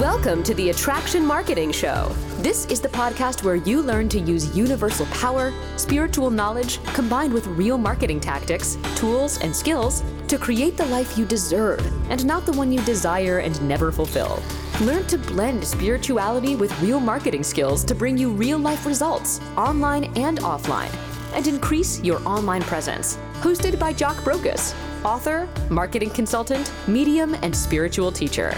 Welcome to the Attraction Marketing Show. This is the podcast where you learn to use universal power, spiritual knowledge, combined with real marketing tactics, tools, and skills to create the life you deserve and not the one you desire and never fulfill. Learn to blend spirituality with real marketing skills to bring you real life results, online and offline, and increase your online presence. Hosted by Jock Brocas, author, marketing consultant, medium, and spiritual teacher.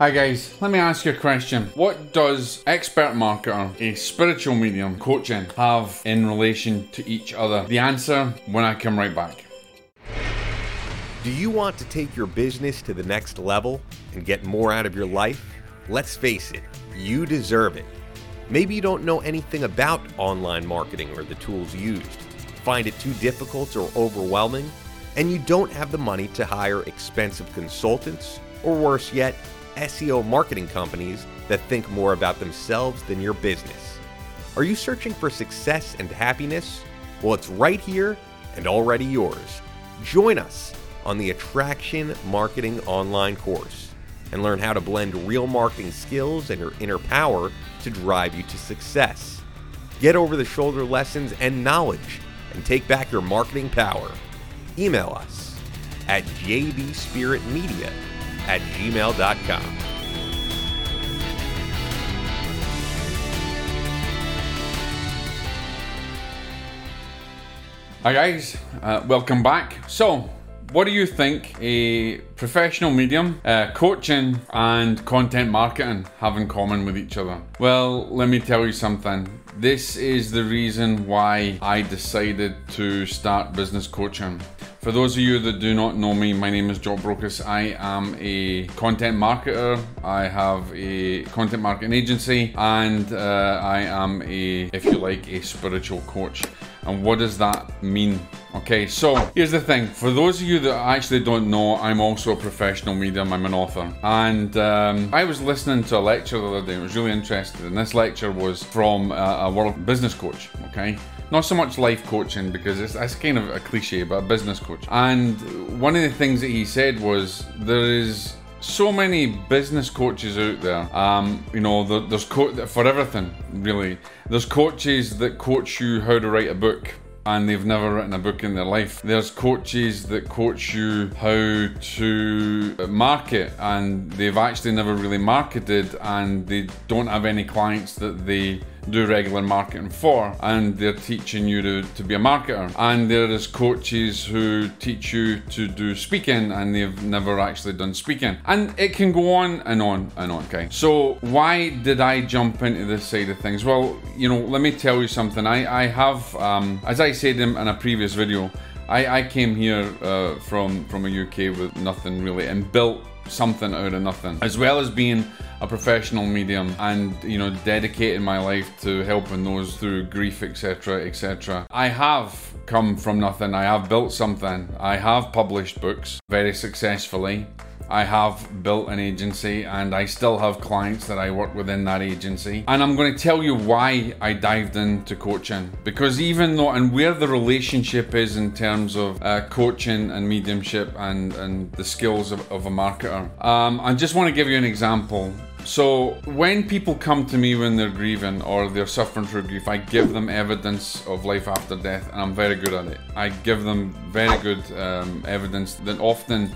Hi guys, let me ask you a question. What does expert marketer, a spiritual medium, coaching have in relation to each other? The answer when I come right back. Do you want to take your business to the next level and get more out of your life? Let's face it, you deserve it. Maybe you don't know anything about online marketing or the tools used, find it too difficult or overwhelming, and you don't have the money to hire expensive consultants, or worse yet, SEO marketing companies that think more about themselves than your business. Are you searching for success and happiness? Well, it's right here and already yours. Join us on the Attraction Marketing Online course and learn how to blend real marketing skills and your inner power to drive you to success. Get over the shoulder lessons and knowledge and take back your marketing power. Email us at jbspiritmedia at gmail.com. Hi guys, uh, welcome back. So, what do you think a professional medium, uh, coaching, and content marketing have in common with each other? Well, let me tell you something. This is the reason why I decided to start business coaching. For those of you that do not know me, my name is Jock Brocas. I am a content marketer. I have a content marketing agency, and uh, I am a, if you like, a spiritual coach. And what does that mean? Okay, so here's the thing. For those of you that actually don't know, I'm also a professional medium. I'm an author. And um, I was listening to a lecture the other day. I was really interested. And this lecture was from a, a world business coach. Okay. Not so much life coaching because it's, it's kind of a cliche, but a business coach. And one of the things that he said was there is so many business coaches out there. Um, you know, there's co- for everything really. There's coaches that coach you how to write a book. And they've never written a book in their life. There's coaches that coach you how to market, and they've actually never really marketed, and they don't have any clients that they do regular marketing for and they're teaching you to, to be a marketer. And there is coaches who teach you to do speaking and they've never actually done speaking. And it can go on and on and on okay? So why did i jump into this side of things? Well you know let me tell you something. I i have um, as i said in, in a previous video I, I came here uh, from from a UK with nothing really and built something out of nothing, as well as being a professional medium and you know dedicating my life to helping those through grief, etc., etc. I have come from nothing. I have built something. I have published books very successfully. I have built an agency and I still have clients that I work within that agency. And I'm going to tell you why I dived into coaching. Because even though, and where the relationship is in terms of uh, coaching and mediumship and, and the skills of, of a marketer, um, I just want to give you an example. So, when people come to me when they're grieving or they're suffering through grief, I give them evidence of life after death, and I'm very good at it. I give them very good um, evidence that often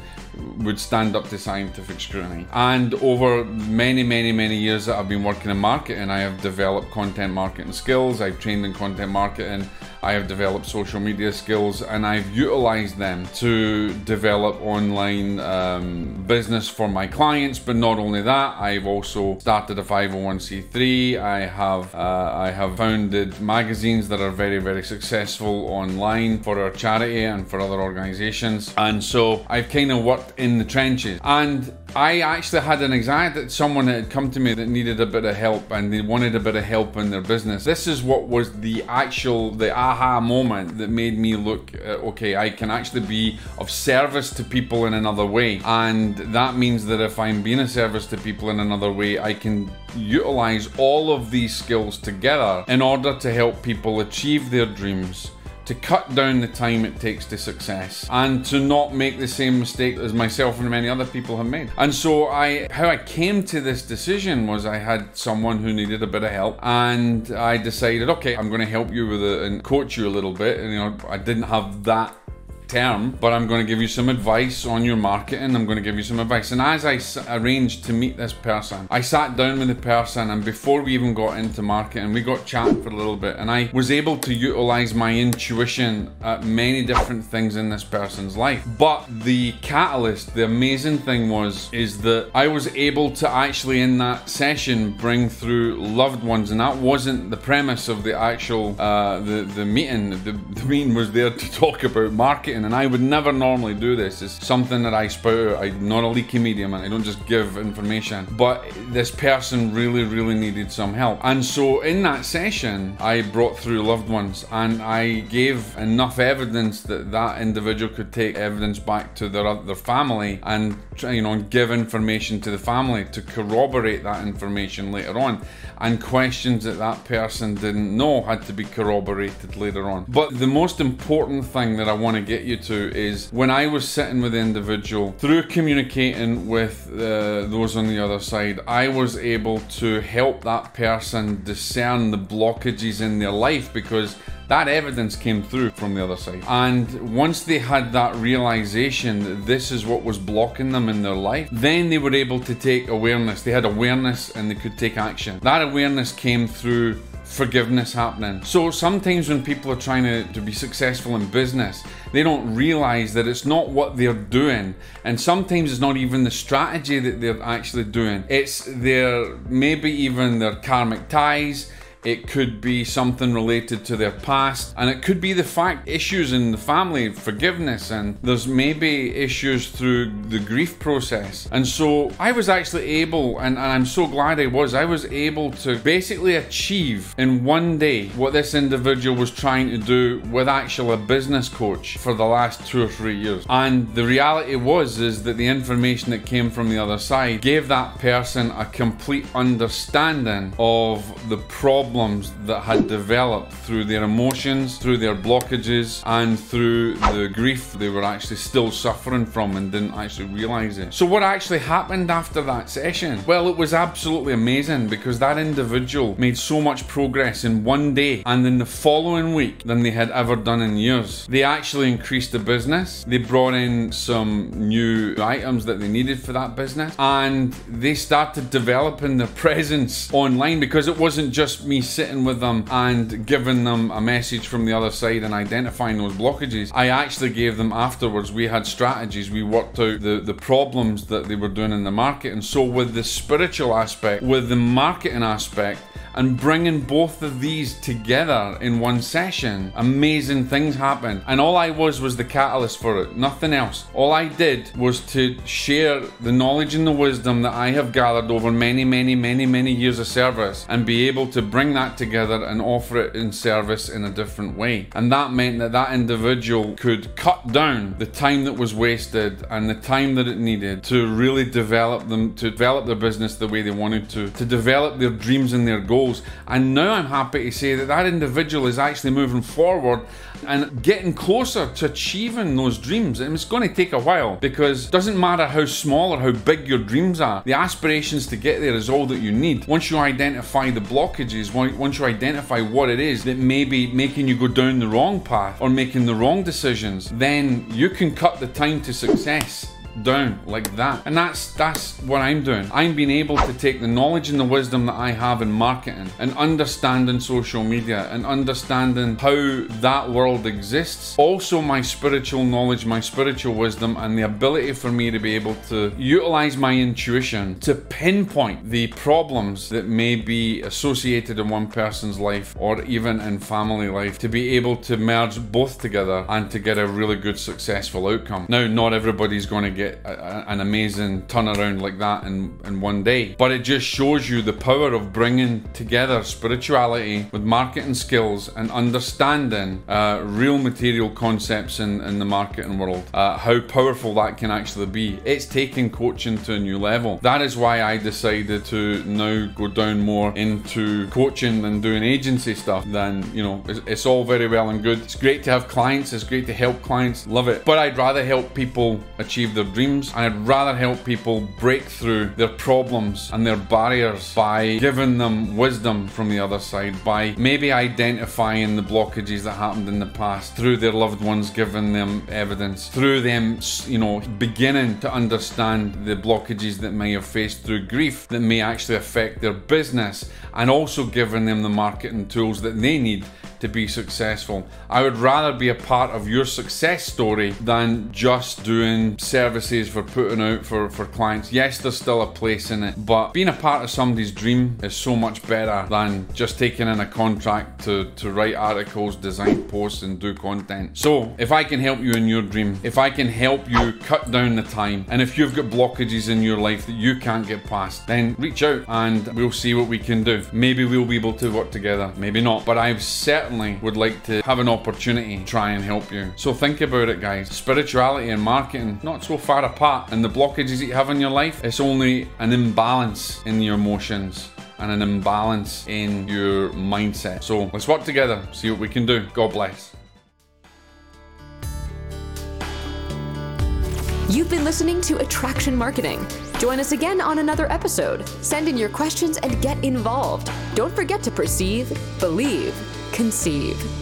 would stand up to scientific scrutiny. And over many, many, many years that I've been working in marketing, I have developed content marketing skills, I've trained in content marketing, I have developed social media skills, and I've utilized them to develop online um, business for my clients. But not only that, I've also started a 501c3. I have uh, I have founded magazines that are very, very successful online for our charity and for other organizations. And so I've kind of worked in the trenches. And I actually had an anxiety that someone had come to me that needed a bit of help and they wanted a bit of help in their business. This is what was the actual, the aha moment that made me look, uh, okay, I can actually be of service to people in another way. And that means that if I'm being a service to people in another way, I can utilize all of these skills together in order to help people achieve their dreams to cut down the time it takes to success and to not make the same mistake as myself and many other people have made. And so I how I came to this decision was I had someone who needed a bit of help and I decided, okay, I'm going to help you with it and coach you a little bit. And you know, I didn't have that term, but I'm going to give you some advice on your marketing. I'm going to give you some advice. And as I s- arranged to meet this person, I sat down with the person, and before we even got into marketing, we got chatting for a little bit, and I was able to utilize my intuition at many different things in this person's life. But the catalyst, the amazing thing was, is that I was able to actually in that session bring through loved ones, and that wasn't the premise of the actual uh, the the meeting. The, the meeting was there to talk about marketing and I would never normally do this. It's something that I spout out. I'm not a leaky medium and I don't just give information. But this person really, really needed some help. And so in that session, I brought through loved ones and I gave enough evidence that that individual could take evidence back to their, their family and you know give information to the family to corroborate that information later on and questions that that person didn't know had to be corroborated later on but the most important thing that i want to get you to is when i was sitting with the individual through communicating with uh, those on the other side i was able to help that person discern the blockages in their life because that evidence came through from the other side. And once they had that realization that this is what was blocking them in their life, then they were able to take awareness. They had awareness and they could take action. That awareness came through forgiveness happening. So sometimes when people are trying to, to be successful in business, they don't realize that it's not what they're doing. And sometimes it's not even the strategy that they're actually doing. It's their maybe even their karmic ties it could be something related to their past, and it could be the fact issues in the family, forgiveness, and there's maybe issues through the grief process. And so I was actually able, and, and I'm so glad I was, I was able to basically achieve in one day what this individual was trying to do with actually a business coach for the last two or three years. And the reality was is that the information that came from the other side gave that person a complete understanding of the problem problems that had developed through their emotions, through their blockages, and through the grief they were actually still suffering from and didn't actually realize it. So, what actually happened after that session? Well, it was absolutely amazing because that individual made so much progress in one day and in the following week than they had ever done in years. They actually increased the business, they brought in some new items that they needed for that business, and they started developing their presence online because it wasn't just me sitting with them and giving them a message from the other side and identifying those blockages. I actually gave them afterwards. We had strategies. We worked out the, the problems that they were doing in the market. And so, with the spiritual aspect, with the marketing aspect, and bringing both of these together in one session, amazing things happened. And all I was was the catalyst for it, nothing else. All I did was to share the knowledge and the wisdom that I have gathered over many, many, many, many years of service and be able to bring that together and offer it in service in a different way. And that meant that that individual could cut down the time that was wasted and the time that it needed to really develop them, to develop their business the way they wanted to, to develop their dreams and their goals goals. And now I'm happy to say that that individual is actually moving forward and getting closer to achieving those dreams. And it's going to take a while because it doesn't matter how small or how big your dreams are, the aspirations to get there is all that you need. Once you identify the blockages, once you identify what it is that may be making you go down the wrong path or making the wrong decisions, then you can cut the time to success down like that. And that's that's what I'm doing. I'm being able to take the knowledge and the wisdom that I have in marketing and understanding social media and understanding how that world exists. Also my spiritual knowledge, my spiritual wisdom and the ability for me to be able to utilize my intuition to pinpoint the problems that may be associated in one person's life or even in family life to be able to merge both together and to get a really good successful outcome. Now not everybody's going to get get a, a, an amazing turnaround like that in, in one day. But it just shows you the power of bringing together spirituality with marketing skills and understanding uh, real material concepts in, in the marketing world. Uh, how powerful that can actually be. It's taking coaching to a new level. That is why I decided to now go down more into coaching than doing agency stuff Then, you know, it's, it's all very well and good. It's great to have clients, it's great to help clients, love it. But I'd rather help people achieve their dreams. And I'd rather help people break through their problems and their barriers by giving them wisdom from the other side, by maybe identifying the blockages that happened in the past through their loved ones giving them evidence, through them, you know, beginning to understand the blockages that may have faced through grief that may actually affect their business, and also giving them the marketing tools that they need to be successful. I would rather be a part of your success story than just doing services for putting out for, for clients. Yes, there's still a place in it, but being a part of somebody's dream is so much better than just taking in a contract to, to write articles, design posts, and do content. So, if I can help you in your dream, if I can help you cut down the time, and if you've got blockages in your life that you can't get past, then reach out and we'll see what we can do. Maybe we'll be able to work together, maybe not, but I've certainly certainly would like to have an opportunity to try and help you. So think about it, guys. Spirituality and marketing, not so far apart. And the blockages that you have in your life, it's only an imbalance in your emotions and an imbalance in your mindset. So let's work together, see what we can do. God bless. You've been listening to Attraction Marketing. Join us again on another episode. Send in your questions and get involved. Don't forget to perceive, believe, conceive.